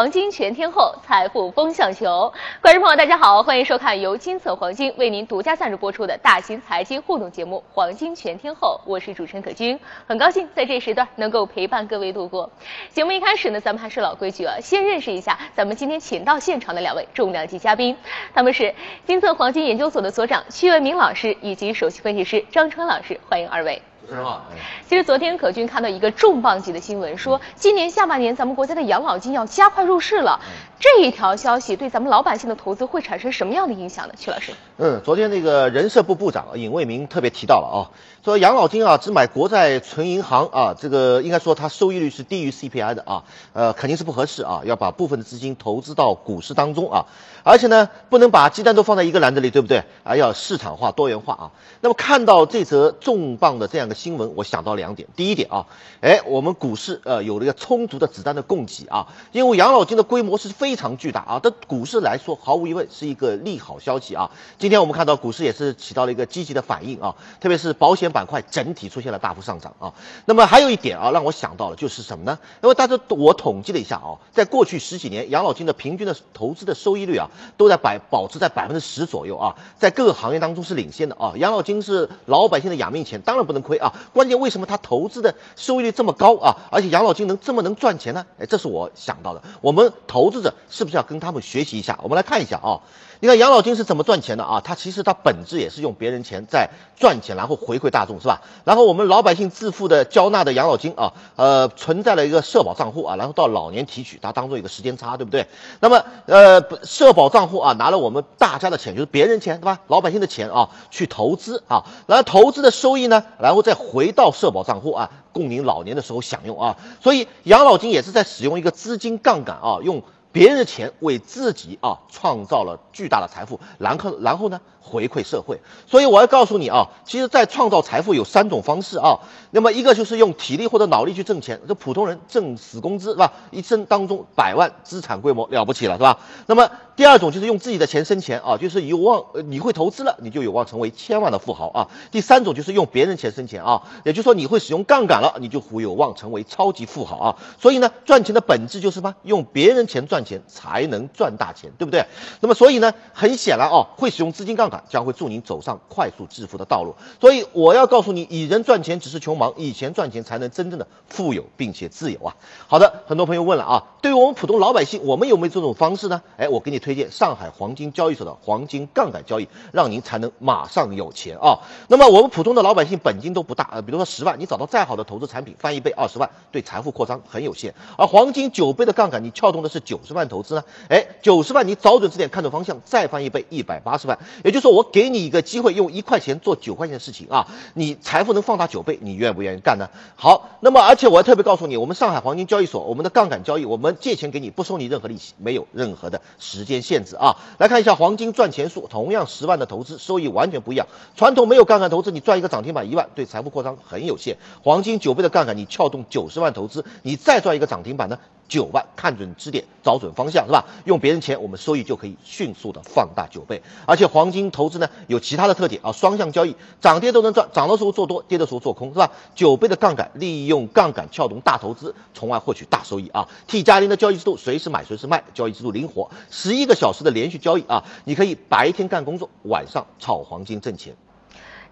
黄金全天候，财富风向球。观众朋友，大家好，欢迎收看由金策黄金为您独家赞助播出的大型财经互动节目《黄金全天候》，我是主持人可君，很高兴在这时段能够陪伴各位度过。节目一开始呢，咱们还是老规矩啊，先认识一下咱们今天请到现场的两位重量级嘉宾，他们是金策黄金研究所的所长屈文明老师以及首席分析师张川老师，欢迎二位。主持人好。其实昨天可君看到一个重磅级的新闻，说今年下半年咱们国家的养老金要加快入市了。这一条消息对咱们老百姓的投资会产生什么样的影响呢？曲老师。嗯，昨天那个人社部部长尹卫民特别提到了啊，说养老金啊只买国债存银行啊，这个应该说它收益率是低于 CPI 的啊，呃肯定是不合适啊，要把部分的资金投资到股市当中啊，而且呢不能把鸡蛋都放在一个篮子里，对不对？啊，要市场化多元化啊。那么看到这则重磅的这样的新闻，我想到两点，第一点啊，哎，我们股市呃有了一个充足的子弹的供给啊，因为养老金的规模是非常巨大啊，对股市来说毫无疑问是一个利好消息啊。今天我们看到股市也是起到了一个积极的反应啊，特别是保险板块整体出现了大幅上涨啊。那么还有一点啊，让我想到了就是什么呢？因为大家我统计了一下啊，在过去十几年养老金的平均的投资的收益率啊，都在百保持在百分之十左右啊，在各个行业当中是领先的啊。养老金是老百姓的养命钱，当然不能亏啊。关键为什么他投资的收益率这么高啊？而且养老金能这么能赚钱呢？哎，这是我想到的。我们投资者是不是要跟他们学习一下？我们来看一下啊。你看养老金是怎么赚钱的啊？它其实它本质也是用别人钱在赚钱，然后回馈大众，是吧？然后我们老百姓自付的交纳的养老金啊，呃，存在了一个社保账户啊，然后到老年提取，它当中有个时间差，对不对？那么呃，社保账户啊，拿了我们大家的钱，就是别人钱，对吧？老百姓的钱啊，去投资啊，然后投资的收益呢，然后再回到社保账户啊，供您老年的时候享用啊。所以养老金也是在使用一个资金杠杆啊，用。别人的钱为自己啊创造了巨大的财富，然后然后呢回馈社会。所以我要告诉你啊，其实，在创造财富有三种方式啊。那么一个就是用体力或者脑力去挣钱，这普通人挣死工资是吧？一生当中百万资产规模了不起了是吧？那么第二种就是用自己的钱生钱啊，就是有望你会投资了，你就有望成为千万的富豪啊。第三种就是用别人钱生钱啊，也就是说你会使用杠杆了，你就有望成为超级富豪啊。所以呢，赚钱的本质就是什么？用别人钱赚。赚钱才能赚大钱，对不对？那么所以呢，很显然哦，会使用资金杠杆将会助您走上快速致富的道路。所以我要告诉你，以人赚钱只是穷忙，以钱赚钱才能真正的富有并且自由啊！好的，很多朋友问了啊，对于我们普通老百姓，我们有没有这种方式呢？哎，我给你推荐上海黄金交易所的黄金杠杆交易，让您才能马上有钱啊！那么我们普通的老百姓本金都不大，呃，比如说十万，你找到再好的投资产品，翻一倍二十万，对财富扩张很有限。而黄金九倍的杠杆，你撬动的是九十。万投资呢？哎，九十万你找准支点，看准方向，再翻一倍，一百八十万。也就是说，我给你一个机会，用一块钱做九块钱的事情啊，你财富能放大九倍，你愿不愿意干呢？好，那么而且我要特别告诉你，我们上海黄金交易所，我们的杠杆交易，我们借钱给你不收你任何利息，没有任何的时间限制啊。来看一下黄金赚钱数，同样十万的投资收益完全不一样。传统没有杠杆投资，你赚一个涨停板一万，对财富扩张很有限。黄金九倍的杠杆，你撬动九十万投资，你再赚一个涨停板呢？九万，看准支点，找准方向，是吧？用别人钱，我们收益就可以迅速的放大九倍。而且黄金投资呢，有其他的特点啊，双向交易，涨跌都能赚，涨的时候做多，跌的时候做空，是吧？九倍的杠杆，利用杠杆撬动大投资，从而获取大收益啊！T 加零的交易制度，随时买随时卖，交易制度灵活，十一个小时的连续交易啊，你可以白天干工作，晚上炒黄金挣钱。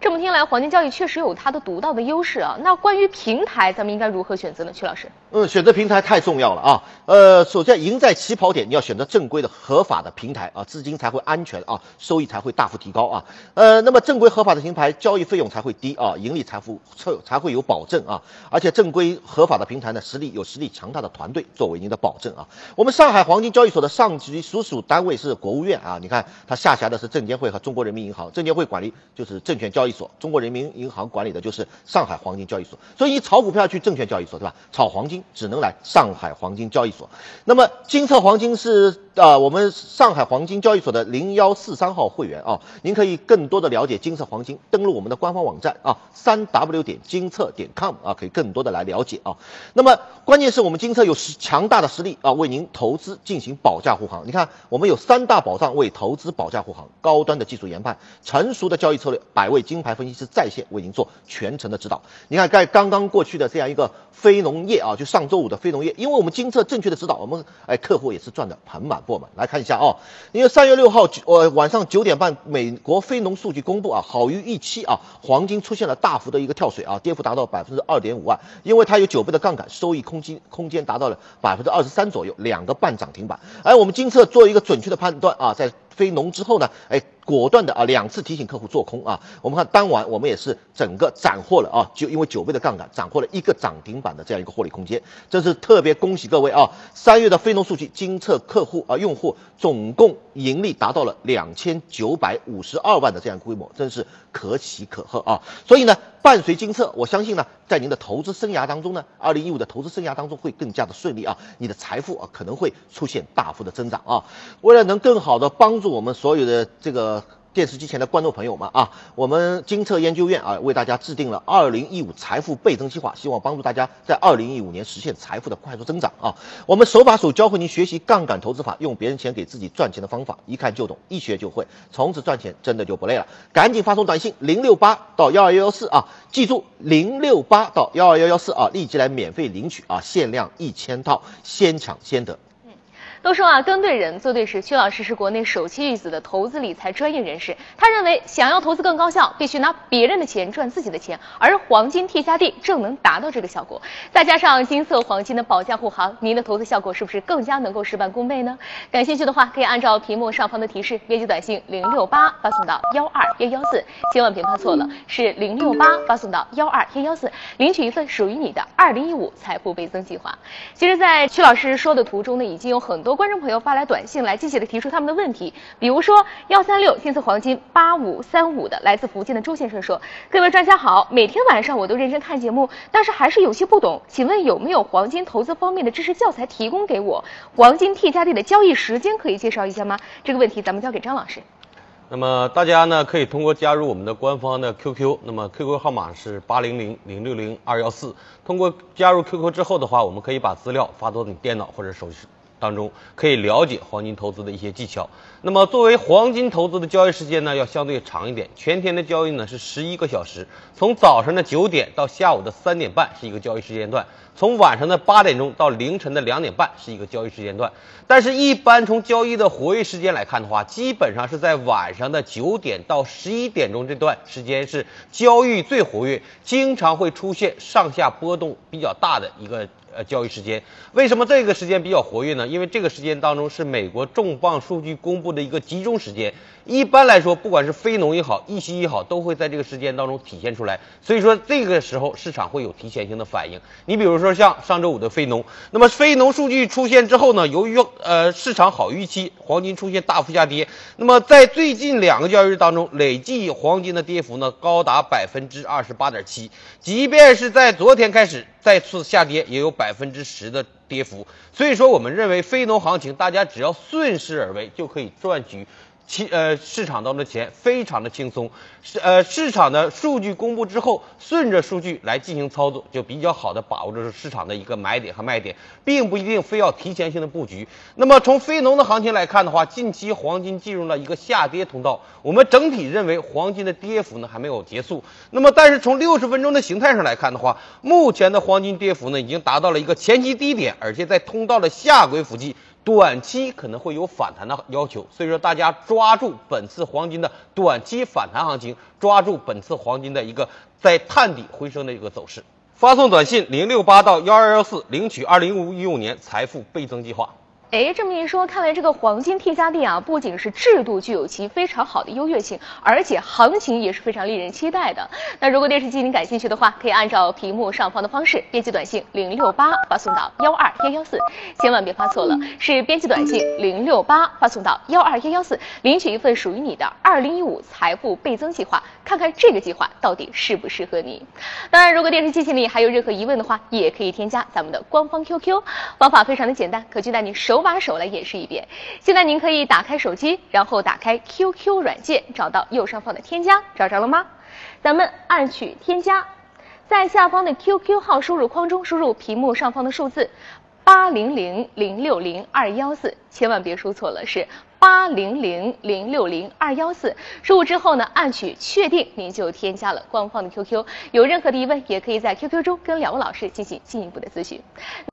这么听来，黄金交易确实有它的独到的优势啊。那关于平台，咱们应该如何选择呢？曲老师，嗯，选择平台太重要了啊。呃，首先赢在起跑点，你要选择正规的、合法的平台啊，资金才会安全啊，收益才会大幅提高啊。呃，那么正规合法的平台，交易费用才会低啊，盈利财富才才会有保证啊。而且正规合法的平台呢，实力有实力强大的团队作为您的保证啊。我们上海黄金交易所的上级所属单位是国务院啊，你看它下辖的是证监会和中国人民银行，证监会管理就是证券交易。交易所，中国人民银行管理的就是上海黄金交易所，所以你炒股票去证券交易所，对吧？炒黄金只能来上海黄金交易所。那么金策黄金是呃，我们上海黄金交易所的零幺四三号会员啊，您可以更多的了解金策黄金，登录我们的官方网站啊，三 w 点金策点 com 啊，可以更多的来了解啊。那么关键是我们金策有强大的实力啊，为您投资进行保驾护航。你看，我们有三大保障为投资保驾护航：高端的技术研判、成熟的交易策略、百位金金牌分析师在线为您做全程的指导。你看，在刚刚过去的这样一个非农业啊，就上周五的非农业，因为我们金策正确的指导，我们哎客户也是赚的盆满钵满。来看一下啊，因为三月六号呃晚上九点半，美国非农数据公布啊，好于预期啊，黄金出现了大幅的一个跳水啊，跌幅达到百分之二点五万，因为它有九倍的杠杆，收益空间空间达到了百分之二十三左右，两个半涨停板。而我们金策做一个准确的判断啊，在非农之后呢，哎。果断的啊，两次提醒客户做空啊。我们看当晚，我们也是整个斩获了啊，就因为九倍的杠杆，斩获了一个涨停板的这样一个获利空间。这是特别恭喜各位啊！三月的非农数据，金策客户啊用户总共盈利达到了两千九百五十二万的这样规模，真是可喜可贺啊！所以呢，伴随金策，我相信呢，在您的投资生涯当中呢，二零一五的投资生涯当中会更加的顺利啊，你的财富啊可能会出现大幅的增长啊。为了能更好的帮助我们所有的这个。电视机前的观众朋友们啊，我们金策研究院啊为大家制定了二零一五财富倍增计划，希望帮助大家在二零一五年实现财富的快速增长啊。我们手把手教会您学习杠杆投资法，用别人钱给自己赚钱的方法，一看就懂，一学就会，从此赚钱真的就不累了。赶紧发送短信零六八到幺二幺幺四啊，记住零六八到幺二幺幺四啊，立即来免费领取啊，限量一千套，先抢先得。都说啊，跟对人，做对事。薛老师是国内首屈一指的投资理财专业人士。他认为，想要投资更高效，必须拿别人的钱赚自己的钱，而黄金 T 加 D 正能达到这个效果。再加上金色黄金的保驾护航，您的投资效果是不是更加能够事半功倍呢？感兴趣的话，可以按照屏幕上方的提示，编辑短信零六八发送到幺二幺幺四，千万别发错了，是零六八发送到幺二幺幺四，领取一份属于你的二零一五财富倍增计划。其实，在曲老师说的途中呢，已经有很多。很多观众朋友发来短信来，积极的提出他们的问题。比如说幺三六金色黄金八五三五的，来自福建的周先生说：“各位专家好，每天晚上我都认真看节目，但是还是有些不懂，请问有没有黄金投资方面的知识教材提供给我？黄金 T 加 D 的交易时间可以介绍一下吗？”这个问题咱们交给张老师。那么大家呢可以通过加入我们的官方的 QQ，那么 QQ 号码是八零零零六零二幺四。通过加入 QQ 之后的话，我们可以把资料发到你电脑或者手机。当中可以了解黄金投资的一些技巧。那么作为黄金投资的交易时间呢，要相对长一点。全天的交易呢是十一个小时，从早上的九点到下午的三点半是一个交易时间段，从晚上的八点钟到凌晨的两点半是一个交易时间段。但是，一般从交易的活跃时间来看的话，基本上是在晚上的九点到十一点钟这段时间是交易最活跃，经常会出现上下波动比较大的一个。呃，交易时间为什么这个时间比较活跃呢？因为这个时间当中是美国重磅数据公布的一个集中时间。一般来说，不管是非农也好，易息也好，都会在这个时间当中体现出来。所以说，这个时候市场会有提前性的反应。你比如说像上周五的非农，那么非农数据出现之后呢，由于呃市场好预期，黄金出现大幅下跌。那么在最近两个交易日当中，累计黄金的跌幅呢高达百分之二十八点七。即便是在昨天开始再次下跌，也有百分之十的跌幅。所以说，我们认为非农行情，大家只要顺势而为，就可以赚取。其呃市场当中的钱非常的轻松，市呃市场的数据公布之后，顺着数据来进行操作，就比较好的把握着市场的一个买点和卖点，并不一定非要提前性的布局。那么从非农的行情来看的话，近期黄金进入了一个下跌通道，我们整体认为黄金的跌幅呢还没有结束。那么但是从六十分钟的形态上来看的话，目前的黄金跌幅呢已经达到了一个前期低点，而且在通道的下轨附近。短期可能会有反弹的要求，所以说大家抓住本次黄金的短期反弹行情，抓住本次黄金的一个在探底回升的一个走势，发送短信零六八到幺二幺四领取二零一五年财富倍增计划。哎，这么一说，看来这个黄金 T 加 D 啊，不仅是制度具有其非常好的优越性，而且行情也是非常令人期待的。那如果电视机您感兴趣的话，可以按照屏幕上方的方式编辑短信零六八发送到幺二幺幺四，千万别发错了，是编辑短信零六八发送到幺二幺幺四，领取一份属于你的二零一五财富倍增计划，看看这个计划到底适不适合你。当然，如果电视机前里还有任何疑问的话，也可以添加咱们的官方 QQ，方法非常的简单，可就在你手。手把手来演示一遍。现在您可以打开手机，然后打开 QQ 软件，找到右上方的添加，找着了吗？咱们按取添加，在下方的 QQ 号输入框中输入屏幕上方的数字八零零零六零二幺四，千万别输错了，是八零零零六零二幺四。输入之后呢，按取确定，您就添加了官方的 QQ。有任何的疑问，也可以在 QQ 中跟两位老师进行进一步的咨询。